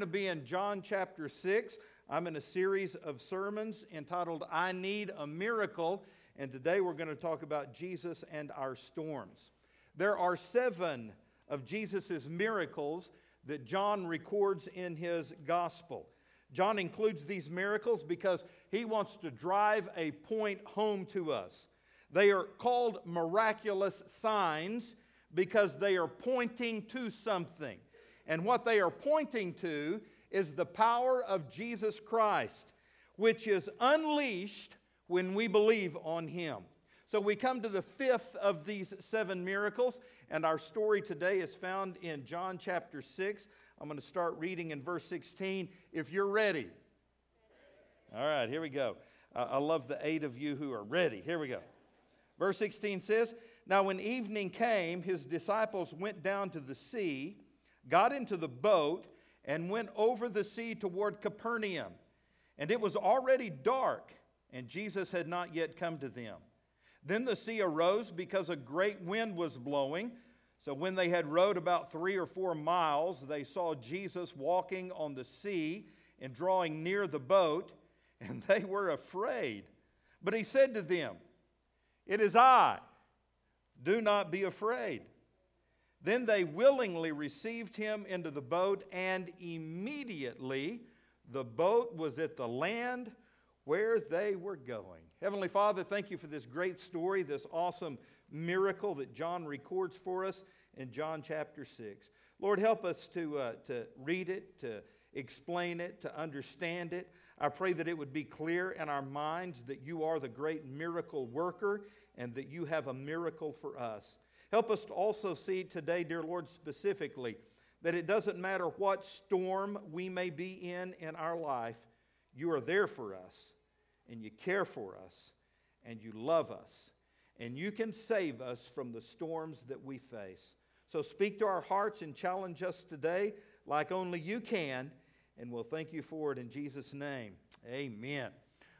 going to be in John chapter 6. I'm in a series of sermons entitled I Need a Miracle, and today we're going to talk about Jesus and our storms. There are seven of Jesus' miracles that John records in his gospel. John includes these miracles because he wants to drive a point home to us. They are called miraculous signs because they are pointing to something. And what they are pointing to is the power of Jesus Christ, which is unleashed when we believe on him. So we come to the fifth of these seven miracles, and our story today is found in John chapter 6. I'm going to start reading in verse 16 if you're ready. All right, here we go. Uh, I love the eight of you who are ready. Here we go. Verse 16 says, Now when evening came, his disciples went down to the sea, got into the boat, and went over the sea toward Capernaum. And it was already dark, and Jesus had not yet come to them. Then the sea arose because a great wind was blowing so when they had rowed about three or four miles, they saw Jesus walking on the sea and drawing near the boat, and they were afraid. But he said to them, It is I. Do not be afraid. Then they willingly received him into the boat, and immediately the boat was at the land where they were going. Heavenly Father, thank you for this great story, this awesome miracle that John records for us in John chapter 6. Lord, help us to, uh, to read it, to explain it, to understand it. I pray that it would be clear in our minds that you are the great miracle worker and that you have a miracle for us. Help us to also see today, dear Lord, specifically, that it doesn't matter what storm we may be in in our life, you are there for us, and you care for us, and you love us and you can save us from the storms that we face. So speak to our hearts and challenge us today like only you can, and we'll thank you for it in Jesus' name. Amen.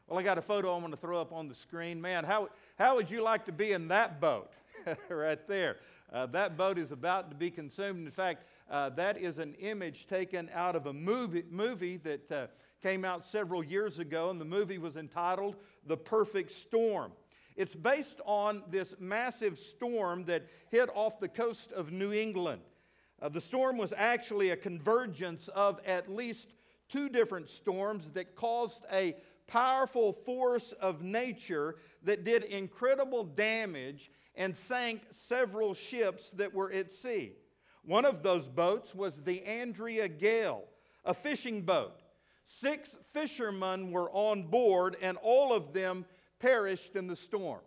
Well, I got a photo I'm going to throw up on the screen. Man, how, how would you like to be in that boat right there? Uh, that boat is about to be consumed. In fact, uh, that is an image taken out of a movie, movie that uh, came out several years ago, and the movie was entitled The Perfect Storm. It's based on this massive storm that hit off the coast of New England. Uh, the storm was actually a convergence of at least two different storms that caused a powerful force of nature that did incredible damage and sank several ships that were at sea. One of those boats was the Andrea Gail, a fishing boat. Six fishermen were on board, and all of them perished in the storm.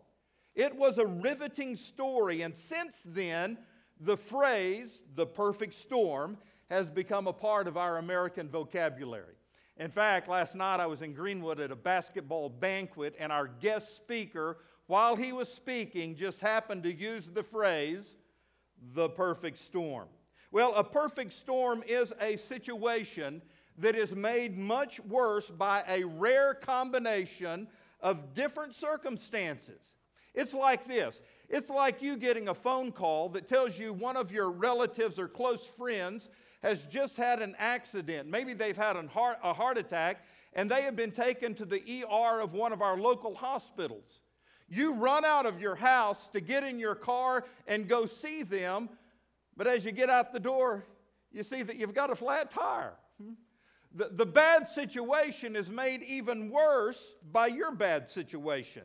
It was a riveting story, and since then, the phrase, the perfect storm, has become a part of our American vocabulary. In fact, last night I was in Greenwood at a basketball banquet, and our guest speaker, while he was speaking, just happened to use the phrase, the perfect storm. Well, a perfect storm is a situation that is made much worse by a rare combination of different circumstances. It's like this it's like you getting a phone call that tells you one of your relatives or close friends has just had an accident. Maybe they've had a heart, attack and they have been taken to the ER of one of our local hospitals. You run out of your house to get in your car and go see them, but as you get out the door, you see that you've got a flat tire. The, the bad situation is made even worse by your bad situation.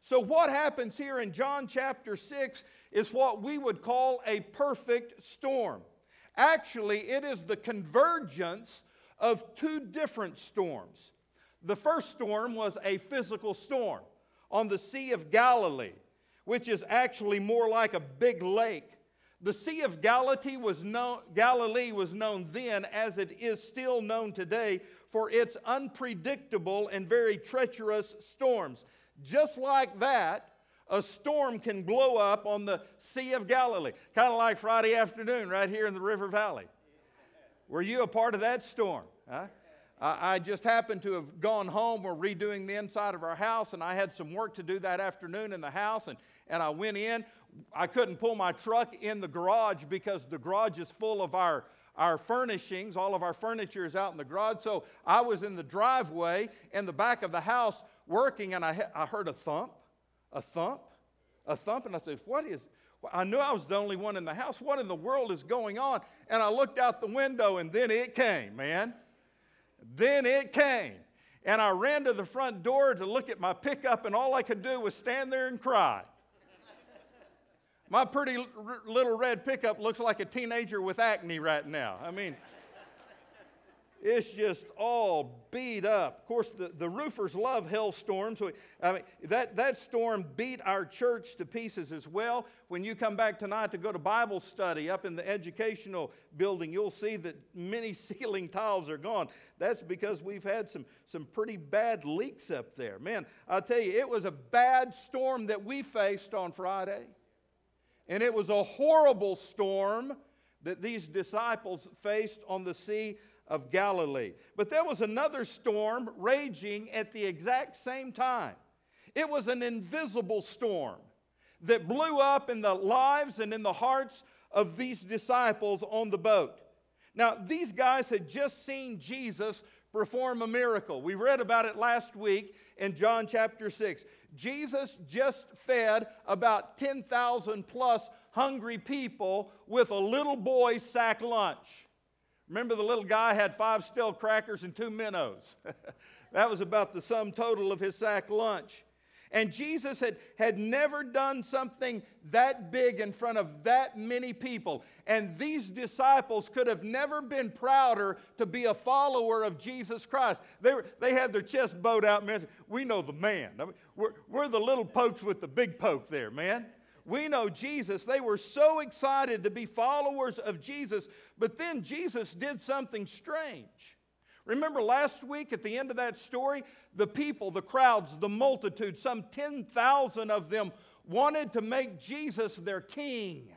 So, what happens here in John chapter 6 is what we would call a perfect storm. Actually, it is the convergence of two different storms. The first storm was a physical storm on the Sea of Galilee, which is actually more like a big lake. The Sea of Galilee was, known, Galilee was known then, as it is still known today, for its unpredictable and very treacherous storms. Just like that, a storm can blow up on the Sea of Galilee, kind of like Friday afternoon right here in the River Valley. Were you a part of that storm? Huh? I just happened to have gone home. We're redoing the inside of our house, and I had some work to do that afternoon in the house. And, and I went in. I couldn't pull my truck in the garage because the garage is full of our, our furnishings, all of our furniture is out in the garage. So I was in the driveway in the back of the house working, and I, I heard a thump, a thump, a thump, and I said, What is? I knew I was the only one in the house. What in the world is going on? And I looked out the window, and then it came, man. Then it came. And I ran to the front door to look at my pickup, and all I could do was stand there and cry. My pretty little red pickup looks like a teenager with acne right now. I mean, it's just all beat up. Of course, the, the roofers love hailstorms. I mean, that, that storm beat our church to pieces as well. When you come back tonight to go to Bible study up in the educational building, you'll see that many ceiling tiles are gone. That's because we've had some, some pretty bad leaks up there. Man, I'll tell you, it was a bad storm that we faced on Friday. And it was a horrible storm that these disciples faced on the Sea of Galilee. But there was another storm raging at the exact same time. It was an invisible storm that blew up in the lives and in the hearts of these disciples on the boat. Now, these guys had just seen Jesus perform a miracle. We read about it last week in John chapter 6. Jesus just fed about 10,000 plus hungry people with a little boy's sack lunch. Remember, the little guy had five stale crackers and two minnows. that was about the sum total of his sack lunch. And Jesus had, had never done something that big in front of that many people. And these disciples could have never been prouder to be a follower of Jesus Christ. They, were, they had their chest bowed out, man. We know the man. I mean, we're, we're the little pokes with the big poke there, man. We know Jesus. They were so excited to be followers of Jesus, but then Jesus did something strange. Remember last week at the end of that story, the people, the crowds, the multitude, some 10,000 of them wanted to make Jesus their king.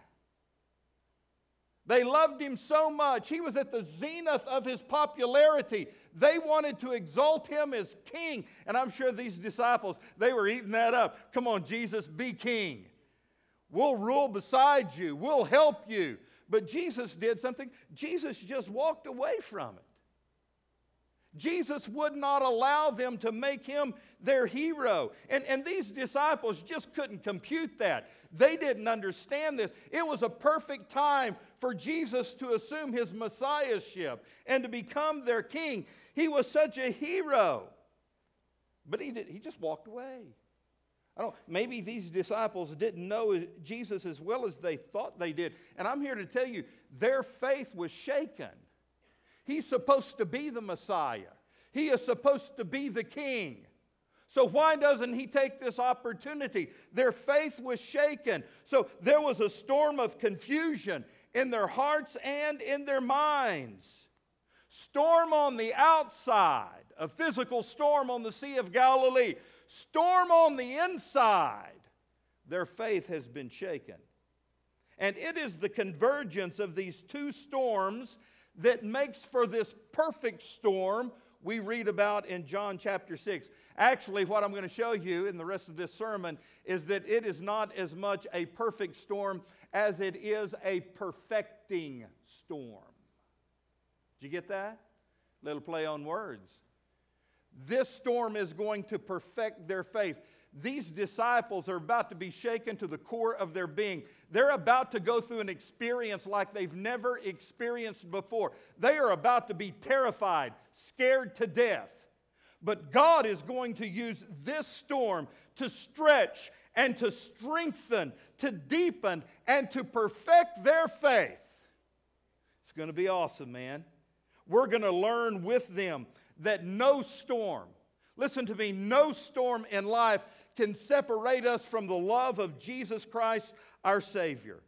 They loved him so much. He was at the zenith of his popularity. They wanted to exalt him as king. And I'm sure these disciples, they were eating that up. Come on, Jesus, be king. We'll rule beside you. We'll help you. But Jesus did something. Jesus just walked away from it. Jesus would not allow them to make him their hero. And, and these disciples just couldn't compute that. They didn't understand this. It was a perfect time for Jesus to assume his messiahship and to become their king. He was such a hero. But he, did, he just walked away. I don't, maybe these disciples didn't know Jesus as well as they thought they did. And I'm here to tell you, their faith was shaken. He's supposed to be the Messiah, he is supposed to be the king. So, why doesn't he take this opportunity? Their faith was shaken. So, there was a storm of confusion in their hearts and in their minds. Storm on the outside, a physical storm on the Sea of Galilee. Storm on the inside. Their faith has been shaken. And it is the convergence of these two storms that makes for this perfect storm we read about in John chapter 6. Actually, what I'm going to show you in the rest of this sermon is that it is not as much a perfect storm as it is a perfecting storm. Did you get that? Little play on words. This storm is going to perfect their faith these disciples are about to be shaken to the core of their being. They're about to go through an experience like they've never experienced before. They are about to be terrified, scared to death. But God is going to use this storm to stretch and to strengthen, to deepen, and to perfect their faith. It's going to be awesome, man. We're going to learn with them that no storm, listen to me, no storm in life can separate us from the love of Jesus Christ, our Savior.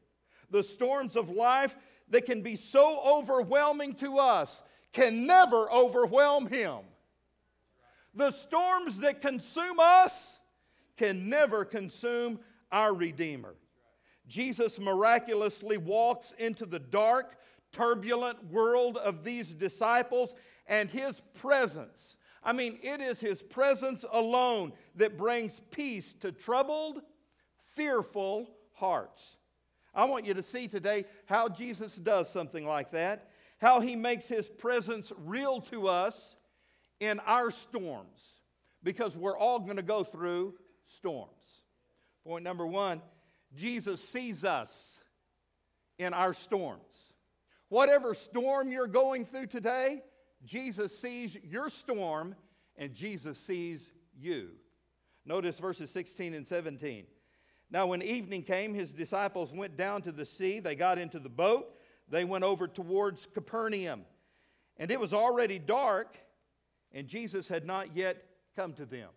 The storms of life that can be so overwhelming to us can never overwhelm Him. The storms that consume us can never consume our Redeemer. Jesus miraculously walks into the dark, turbulent world of these disciples, and His presence I mean, it is His presence alone that brings peace to troubled, fearful hearts. I want you to see today how Jesus does something like that, how he makes his presence real to us in our storms, because we're all going to go through storms. Point number one Jesus sees us in our storms. Whatever storm you're going through today, Jesus sees your storm and Jesus sees you. Notice verses 16 and 17. Now, when evening came, his disciples went down to the sea. They got into the boat. They went over towards Capernaum. And it was already dark, and Jesus had not yet come to them.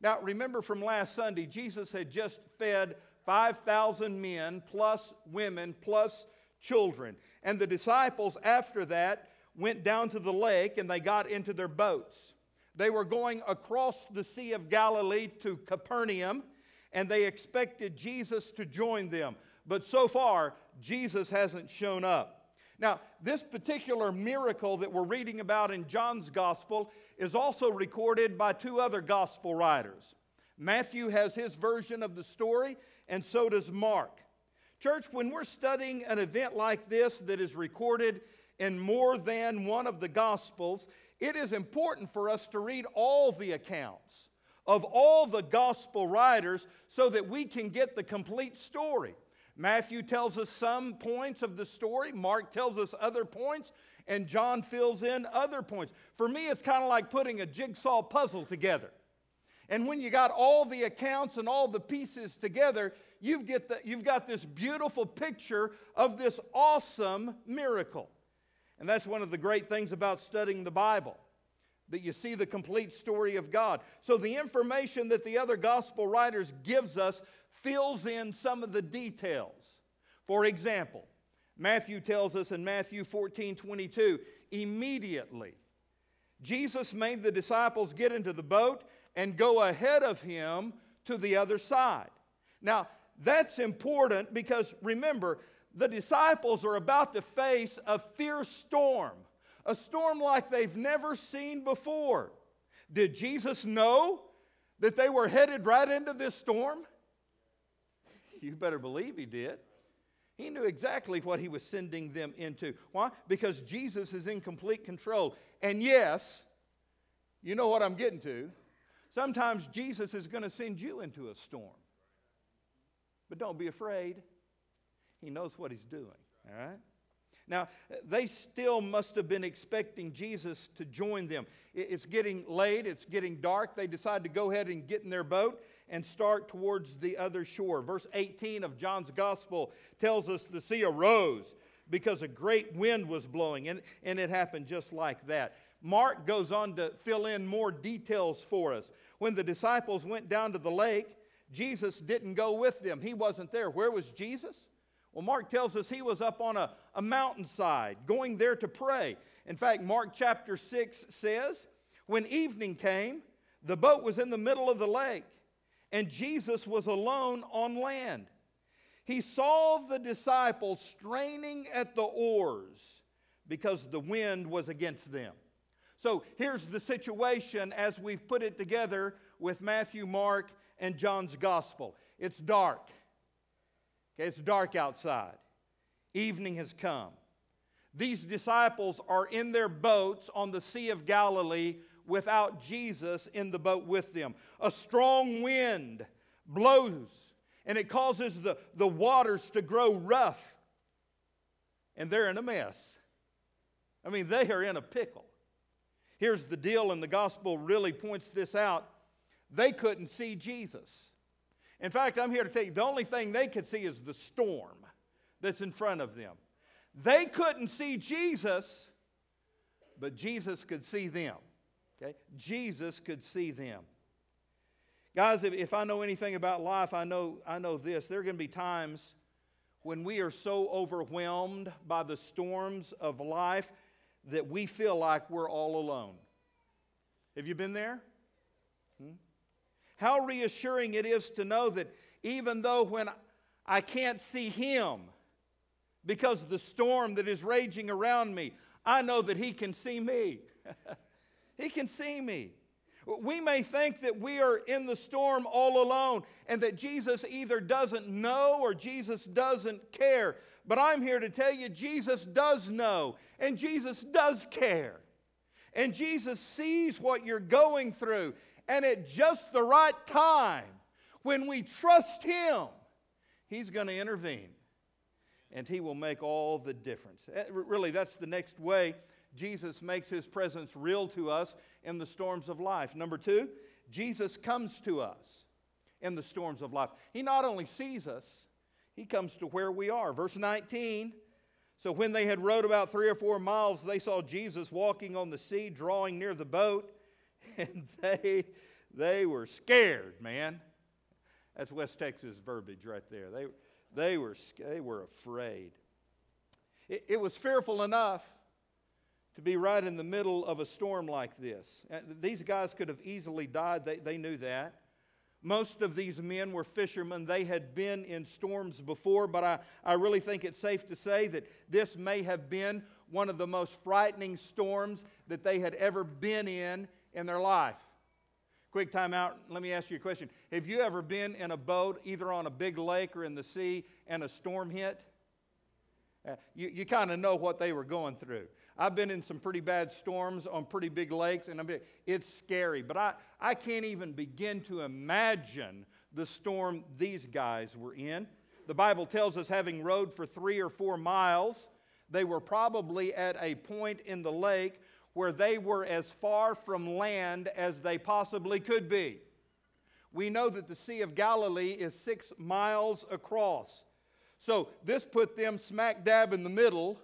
Now, remember from last Sunday, Jesus had just fed 5,000 men, plus women, plus children. And the disciples, after that, went down to the lake and they got into their boats. They were going across the Sea of Galilee to Capernaum, and they expected Jesus to join them. But so far, Jesus hasn't shown up. Now, this particular miracle that we're reading about in John's gospel is also recorded by two other gospel writers. Matthew has his version of the story, and so does Mark. Church, when we're studying an event like this that is recorded in more than one of the gospels, it is important for us to read all the accounts of all the gospel writers so that we can get the complete story. Matthew tells us some points of the story, Mark tells us other points, and John fills in other points. For me, it's kind of like putting a jigsaw puzzle together. And when you got all the accounts and all the pieces together, you've, get the, you've got this beautiful picture of this awesome miracle. And that's one of the great things about studying the Bible that you see the complete story of God. So the information that the other gospel writers gives us fills in some of the details. For example, Matthew tells us in Matthew 14 22, immediately Jesus made the disciples get into the boat and go ahead of him to the other side. Now, that's important because remember, the disciples are about to face a fierce storm, a storm like they've never seen before. Did Jesus know that they were headed right into this storm? You better believe he did. He knew exactly what he was sending them into. Why? Because Jesus is in complete control. And yes, you know what I'm getting to. Sometimes Jesus is going to send you into a storm. But don't be afraid. He knows what he's doing, all right? Now, they still must have been expecting Jesus to join them. It's getting late, it's getting dark. They decide to go ahead and get in their boat and start towards the other shore. Verse 18 of John's Gospel tells us the sea arose because a great wind was blowing, and, and it happened just like that. Mark goes on to fill in more details for us. When the disciples went down to the lake, Jesus didn't go with them. He wasn't there. Where was Jesus? Well, Mark tells us he was up on a, a mountainside going there to pray. In fact, Mark chapter 6 says, When evening came, the boat was in the middle of the lake, and Jesus was alone on land. He saw the disciples straining at the oars because the wind was against them. So here's the situation as we've put it together with Matthew, Mark, and John's gospel. It's dark. Okay, it's dark outside. Evening has come. These disciples are in their boats on the Sea of Galilee without Jesus in the boat with them. A strong wind blows and it causes the, the waters to grow rough. And they're in a mess. I mean, they are in a pickle. Here's the deal, and the gospel really points this out. They couldn't see Jesus. In fact, I'm here to tell you the only thing they could see is the storm that's in front of them. They couldn't see Jesus, but Jesus could see them. Okay? Jesus could see them. Guys, if, if I know anything about life, I know, I know this. There are going to be times when we are so overwhelmed by the storms of life that we feel like we're all alone. Have you been there? Hmm? How reassuring it is to know that even though when I can't see Him because of the storm that is raging around me, I know that He can see me. he can see me. We may think that we are in the storm all alone and that Jesus either doesn't know or Jesus doesn't care. But I'm here to tell you Jesus does know, and Jesus does care. And Jesus sees what you're going through. And at just the right time, when we trust Him, He's going to intervene. And He will make all the difference. Eh, really, that's the next way Jesus makes His presence real to us in the storms of life. Number two, Jesus comes to us in the storms of life. He not only sees us, He comes to where we are. Verse 19 so when they had rowed about three or four miles, they saw Jesus walking on the sea, drawing near the boat, and they, they were scared, man. That's West Texas verbiage right there. They, they, were, they were afraid. It, it was fearful enough to be right in the middle of a storm like this. Uh, these guys could have easily died, they, they knew that. Most of these men were fishermen. They had been in storms before, but I, I really think it's safe to say that this may have been one of the most frightening storms that they had ever been in in their life. Quick time out. Let me ask you a question. Have you ever been in a boat, either on a big lake or in the sea, and a storm hit? Uh, you you kind of know what they were going through. I've been in some pretty bad storms on pretty big lakes, and I it's scary. But I, I can't even begin to imagine the storm these guys were in. The Bible tells us, having rowed for three or four miles, they were probably at a point in the lake where they were as far from land as they possibly could be. We know that the Sea of Galilee is six miles across. So this put them smack dab in the middle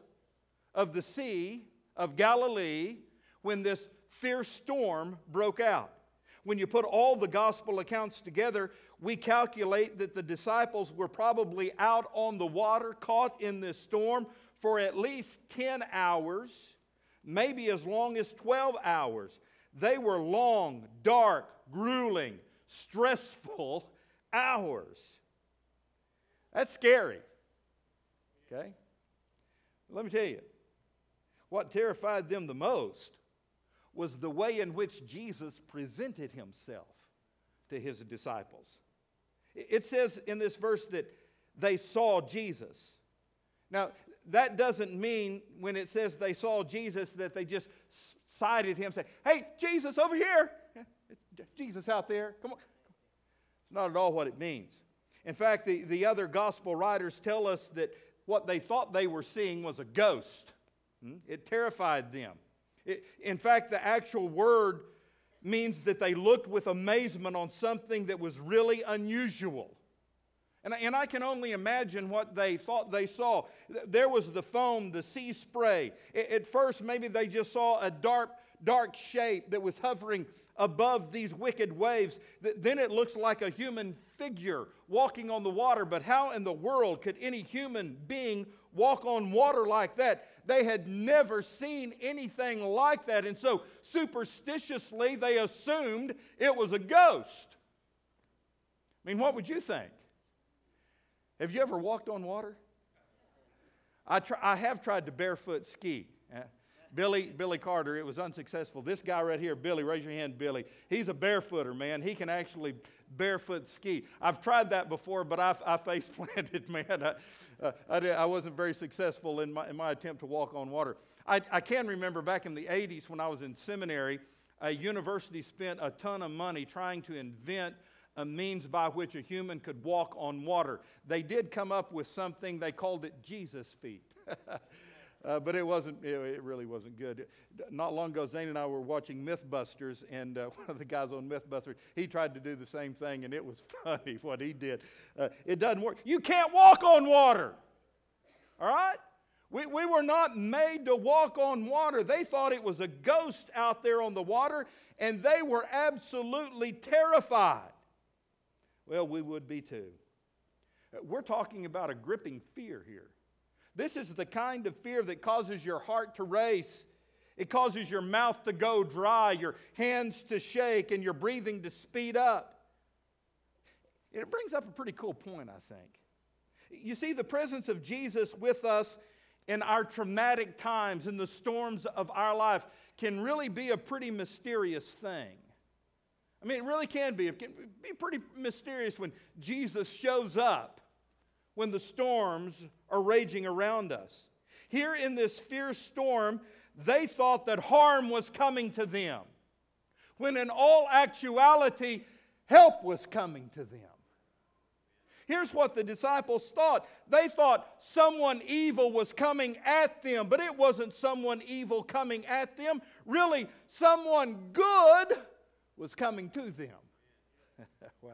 of the Sea of Galilee when this fierce storm broke out. When you put all the gospel accounts together, we calculate that the disciples were probably out on the water, caught in this storm for at least 10 hours, maybe as long as 12 hours. They were long, dark, grueling, stressful hours. That's scary. Okay? Let me tell you, what terrified them the most was the way in which Jesus presented himself to his disciples. It says in this verse that they saw Jesus. Now, that doesn't mean when it says they saw Jesus that they just sighted him, say, Hey, Jesus, over here. Jesus out there. Come on. It's not at all what it means. In fact, the, the other gospel writers tell us that what they thought they were seeing was a ghost. Hmm? It terrified them. It, in fact, the actual word means that they looked with amazement on something that was really unusual. And, and I can only imagine what they thought they saw. There was the foam, the sea spray. At first, maybe they just saw a dark, dark shape that was hovering above these wicked waves. Then it looks like a human figure walking on the water. But how in the world could any human being walk on water like that? They had never seen anything like that. And so, superstitiously, they assumed it was a ghost. I mean, what would you think? Have you ever walked on water? I, try, I have tried to barefoot ski. Billy, Billy Carter, it was unsuccessful. This guy right here, Billy, raise your hand, Billy. He's a barefooter, man. He can actually barefoot ski. I've tried that before, but I, I face planted, man. I, uh, I, I, wasn't very successful in my, in my attempt to walk on water. I, I can remember back in the 80s when I was in seminary, a university spent a ton of money trying to invent a means by which a human could walk on water. They did come up with something, they called it Jesus feet. Uh, but it wasn't, it, really wasn't good. Not long ago, Zane and I were watching Mythbusters, and uh, one of the guys on Mythbusters, he tried to do the same thing, and it was funny what he did. Uh, it doesn't work. You can't walk on water. All right? We, we were not made to walk on water. They thought it was a ghost out there on the water, and they were absolutely terrified. Well, we would be too. Uh, we're talking about a gripping fear here. This is the kind of fear that causes your heart to race. It causes your mouth to go dry, your hands to shake, and your breathing to speed up. It brings up a pretty cool point, I think. You see, the presence of Jesus with us in our traumatic times, in the storms of our life, can really be a pretty mysterious thing. I mean, it really can be. It can be pretty mysterious when Jesus shows up when the storms are raging around us. Here in this fierce storm, they thought that harm was coming to them, when in all actuality, help was coming to them. Here's what the disciples thought they thought someone evil was coming at them, but it wasn't someone evil coming at them. Really, someone good was coming to them. wow.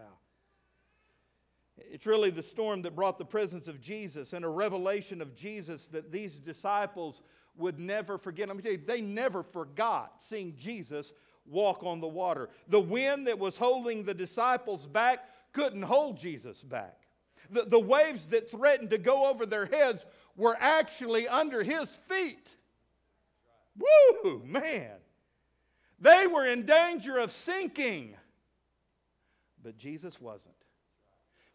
It's really the storm that brought the presence of Jesus and a revelation of Jesus that these disciples would never forget. Let me tell you, they never forgot seeing Jesus walk on the water. The wind that was holding the disciples back couldn't hold Jesus back. The, the waves that threatened to go over their heads were actually under his feet. Woo, man. They were in danger of sinking, but Jesus wasn't.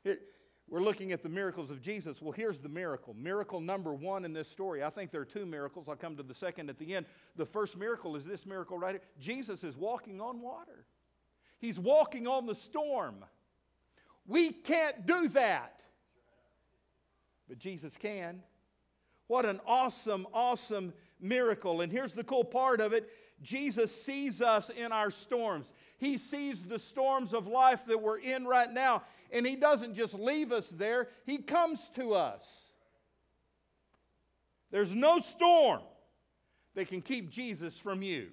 Here, we're looking at the miracles of Jesus. Well, here's the miracle. Miracle number one in this story. I think there are two miracles. I'll come to the second at the end. The first miracle is this miracle right here Jesus is walking on water, He's walking on the storm. We can't do that but Jesus can. What an awesome, awesome miracle. And here's the cool part of it Jesus sees us in our storms. He sees the storms of life that we're in right now. And He doesn't just leave us there, He comes to us. There's no storm that can keep Jesus from you.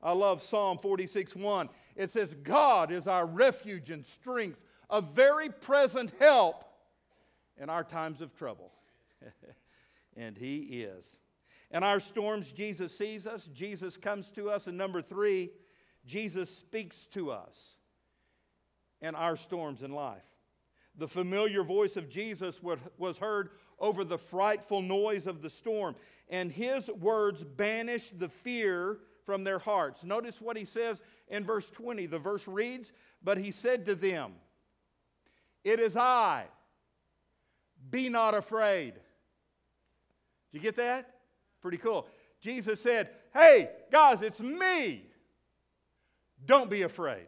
I love Psalm 46 1. It says, God is our refuge and strength, a very present help in our times of trouble. and He is. In our storms, Jesus sees us, Jesus comes to us. And number three, Jesus speaks to us in our storms in life. The familiar voice of Jesus was heard over the frightful noise of the storm, and his words banished the fear from their hearts. Notice what he says in verse 20. The verse reads, But he said to them, It is I be not afraid. Did you get that? Pretty cool. Jesus said, Hey, guys, it's me. Don't be afraid.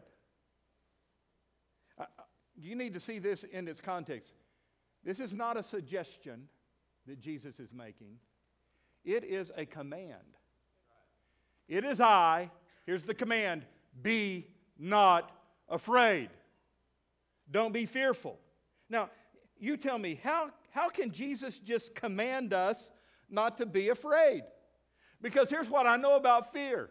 Uh, uh, you need to see this in its context. This is not a suggestion that Jesus is making, it is a command. It is I, here's the command be not afraid. Don't be fearful. Now, you tell me, how, how can Jesus just command us not to be afraid? Because here's what I know about fear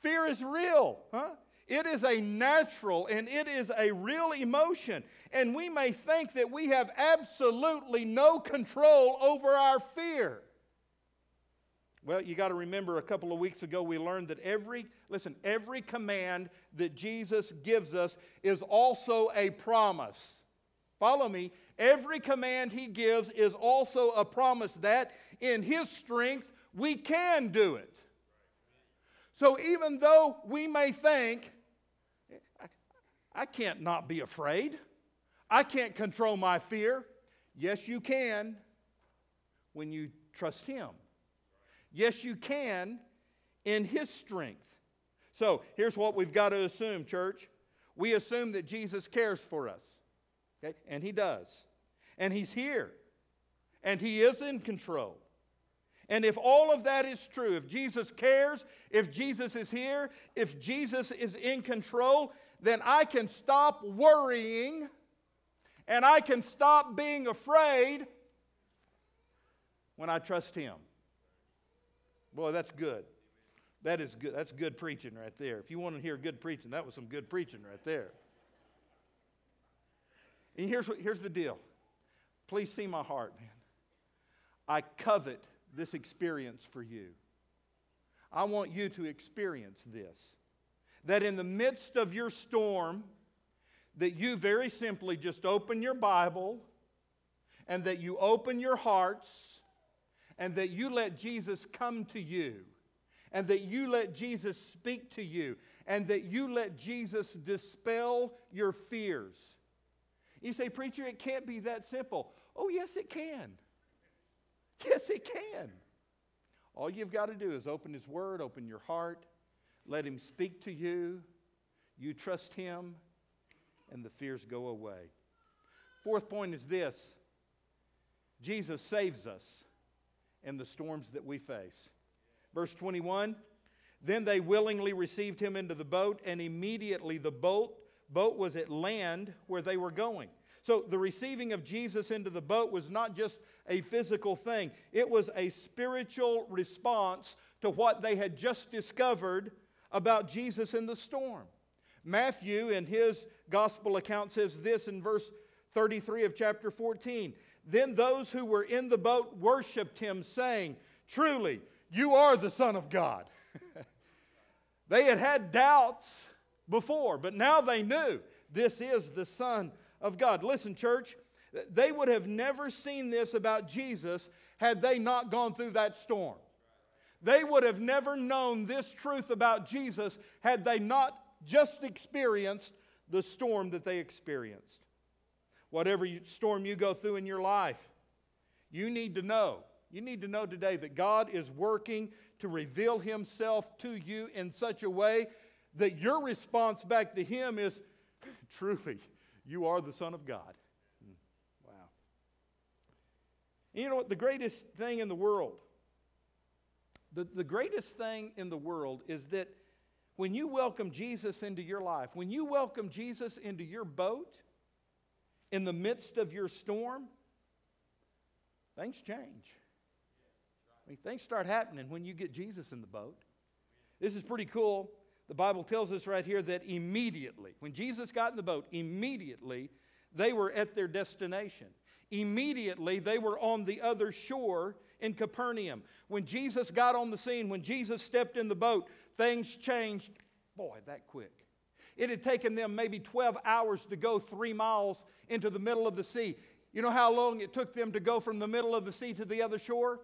fear is real, huh? It is a natural and it is a real emotion. And we may think that we have absolutely no control over our fear. Well, you got to remember a couple of weeks ago we learned that every, listen, every command that Jesus gives us is also a promise. Follow me. Every command he gives is also a promise that in his strength we can do it. So even though we may think, I can't not be afraid, I can't control my fear. Yes, you can when you trust him. Yes, you can in his strength. So here's what we've got to assume, church. We assume that Jesus cares for us. Okay? And He does. And He's here. And He is in control. And if all of that is true, if Jesus cares, if Jesus is here, if Jesus is in control, then I can stop worrying and I can stop being afraid when I trust Him. Boy, that's good. That is good. That's good preaching right there. If you want to hear good preaching, that was some good preaching right there. And here's, what, here's the deal. Please see my heart, man. I covet this experience for you. I want you to experience this. That in the midst of your storm, that you very simply just open your Bible and that you open your hearts and that you let Jesus come to you and that you let Jesus speak to you and that you let Jesus dispel your fears you say, Preacher, it can't be that simple. Oh, yes, it can. Yes, it can. All you've got to do is open His Word, open your heart, let Him speak to you. You trust Him, and the fears go away. Fourth point is this Jesus saves us in the storms that we face. Verse 21 Then they willingly received him into the boat, and immediately the boat, boat was at land where they were going. So the receiving of Jesus into the boat was not just a physical thing, it was a spiritual response to what they had just discovered about Jesus in the storm. Matthew, in his gospel account, says this in verse 33 of chapter 14. Then those who were in the boat worshiped him, saying, Truly, you are the Son of God. they had had doubts before, but now they knew this is the Son of God. Listen, church, they would have never seen this about Jesus had they not gone through that storm. They would have never known this truth about Jesus had they not just experienced the storm that they experienced. Whatever storm you go through in your life, you need to know. You need to know today that God is working to reveal Himself to you in such a way that your response back to Him is truly, you are the Son of God. Hmm. Wow. And you know what? The greatest thing in the world, the, the greatest thing in the world is that when you welcome Jesus into your life, when you welcome Jesus into your boat in the midst of your storm, things change. I mean, things start happening when you get Jesus in the boat. This is pretty cool. The Bible tells us right here that immediately, when Jesus got in the boat, immediately they were at their destination. Immediately they were on the other shore in Capernaum. When Jesus got on the scene, when Jesus stepped in the boat, things changed, boy, that quick. It had taken them maybe 12 hours to go three miles into the middle of the sea. You know how long it took them to go from the middle of the sea to the other shore?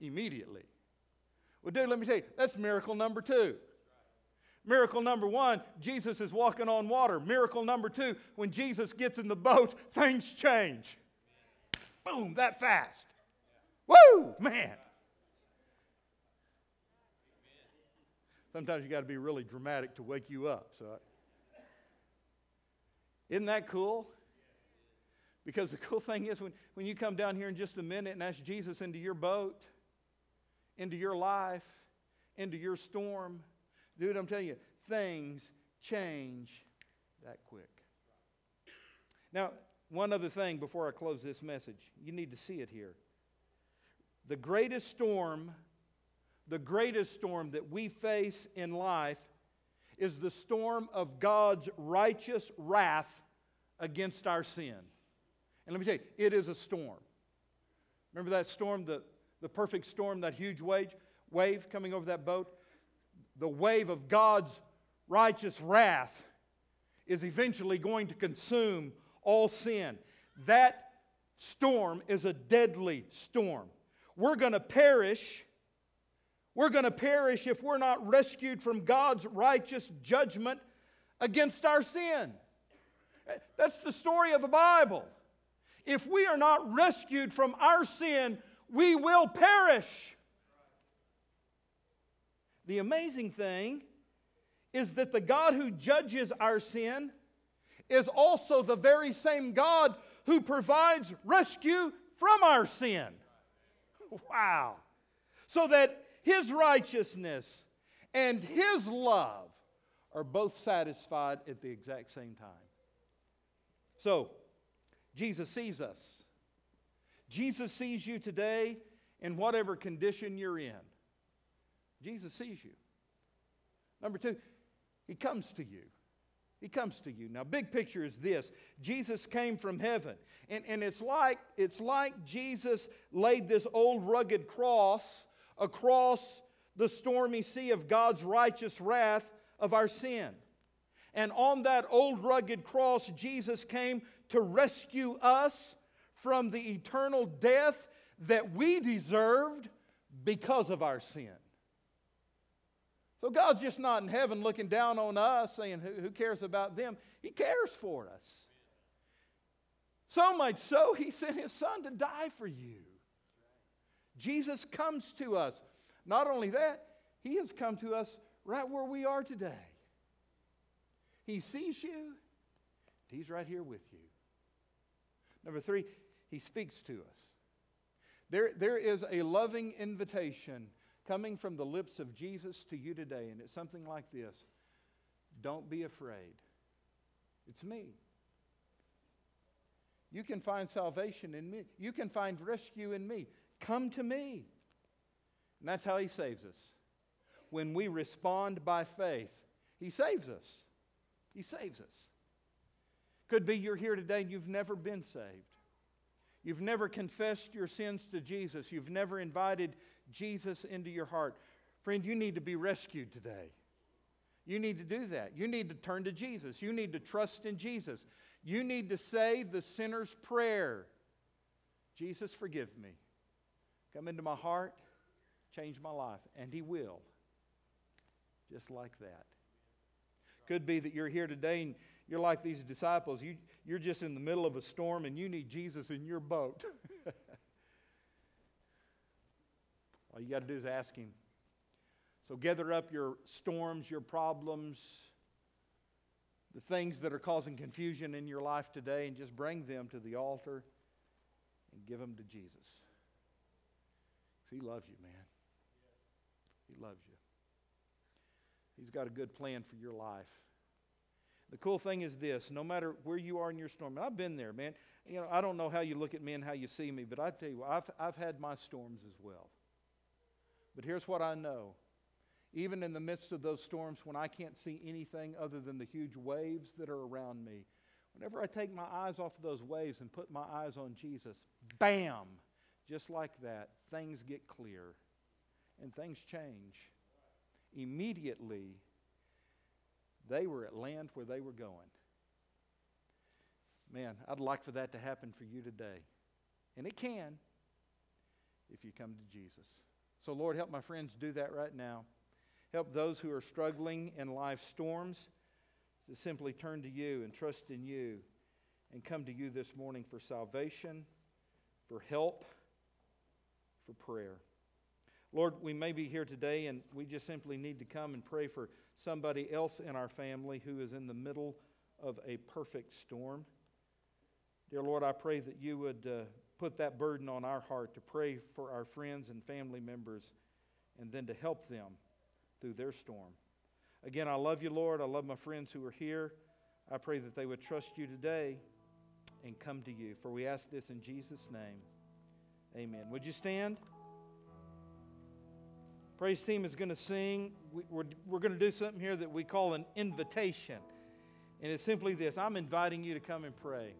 Immediately. Well, dude, let me tell you, that's miracle number two. Miracle number one, Jesus is walking on water. Miracle number two, when Jesus gets in the boat, things change. Boom, that fast. Woo, man. Sometimes you got to be really dramatic to wake you up. So, isn't that cool? Because the cool thing is when, when you come down here in just a minute and ask Jesus into your boat, into your life, into your storm, dude, I'm telling you, things change that quick. Now, one other thing before I close this message. You need to see it here. The greatest storm the greatest storm that we face in life is the storm of God's righteous wrath against our sin. And let me tell you, it is a storm. Remember that storm, the, the perfect storm, that huge wave, wave coming over that boat? The wave of God's righteous wrath is eventually going to consume all sin. That storm is a deadly storm. We're going to perish we're going to perish if we're not rescued from God's righteous judgment against our sin. That's the story of the Bible. If we are not rescued from our sin, we will perish. The amazing thing is that the God who judges our sin is also the very same God who provides rescue from our sin. Wow. So that his righteousness and His love are both satisfied at the exact same time. So, Jesus sees us. Jesus sees you today in whatever condition you're in. Jesus sees you. Number two, He comes to you. He comes to you. Now, big picture is this Jesus came from heaven. And, and it's, like, it's like Jesus laid this old rugged cross across the stormy sea of God's righteous wrath of our sin. And on that old rugged cross, Jesus came to rescue us from the eternal death that we deserved because of our sin. So God's just not in heaven looking down on us saying, Who cares about them? He cares for us. So much so, He sent His Son to die for you. Jesus comes to us. Not only that, He has come to us right where we are today. He sees you, He's right here with you. Number three, He speaks to us. There, there is a loving invitation coming from the lips of Jesus to you today, and it's something like this Don't be afraid. It's me. You can find salvation in me, you can find rescue in me. Come to me. And that's how He saves us. When we respond by faith, He saves us. He saves us. Could be you're here today and you've never been saved. You've never confessed your sins to Jesus. You've never invited Jesus into your heart. Friend, you need to be rescued today. You need to do that. You need to turn to Jesus. You need to trust in Jesus. You need to say the sinner's prayer Jesus, forgive me. Come into my heart, change my life. And He will. Just like that. Could be that you're here today and you're like these disciples. You, you're just in the middle of a storm and you need Jesus in your boat. All you got to do is ask Him. So gather up your storms, your problems, the things that are causing confusion in your life today, and just bring them to the altar and give them to Jesus. Because He loves you, man. He loves you. He's got a good plan for your life. The cool thing is this no matter where you are in your storm, I've been there, man. You know, I don't know how you look at me and how you see me, but I tell you what, I've, I've had my storms as well. But here's what I know even in the midst of those storms when I can't see anything other than the huge waves that are around me, whenever I take my eyes off of those waves and put my eyes on Jesus, bam, just like that, things get clear and things change. Immediately, they were at land where they were going. Man, I'd like for that to happen for you today. And it can if you come to Jesus. So, Lord, help my friends do that right now. Help those who are struggling in life's storms to simply turn to you and trust in you and come to you this morning for salvation, for help, for prayer. Lord, we may be here today and we just simply need to come and pray for somebody else in our family who is in the middle of a perfect storm. Dear Lord, I pray that you would uh, put that burden on our heart to pray for our friends and family members and then to help them through their storm. Again, I love you, Lord. I love my friends who are here. I pray that they would trust you today and come to you. For we ask this in Jesus' name. Amen. Would you stand? Praise team is going to sing. We, we're, we're going to do something here that we call an invitation. And it's simply this I'm inviting you to come and pray.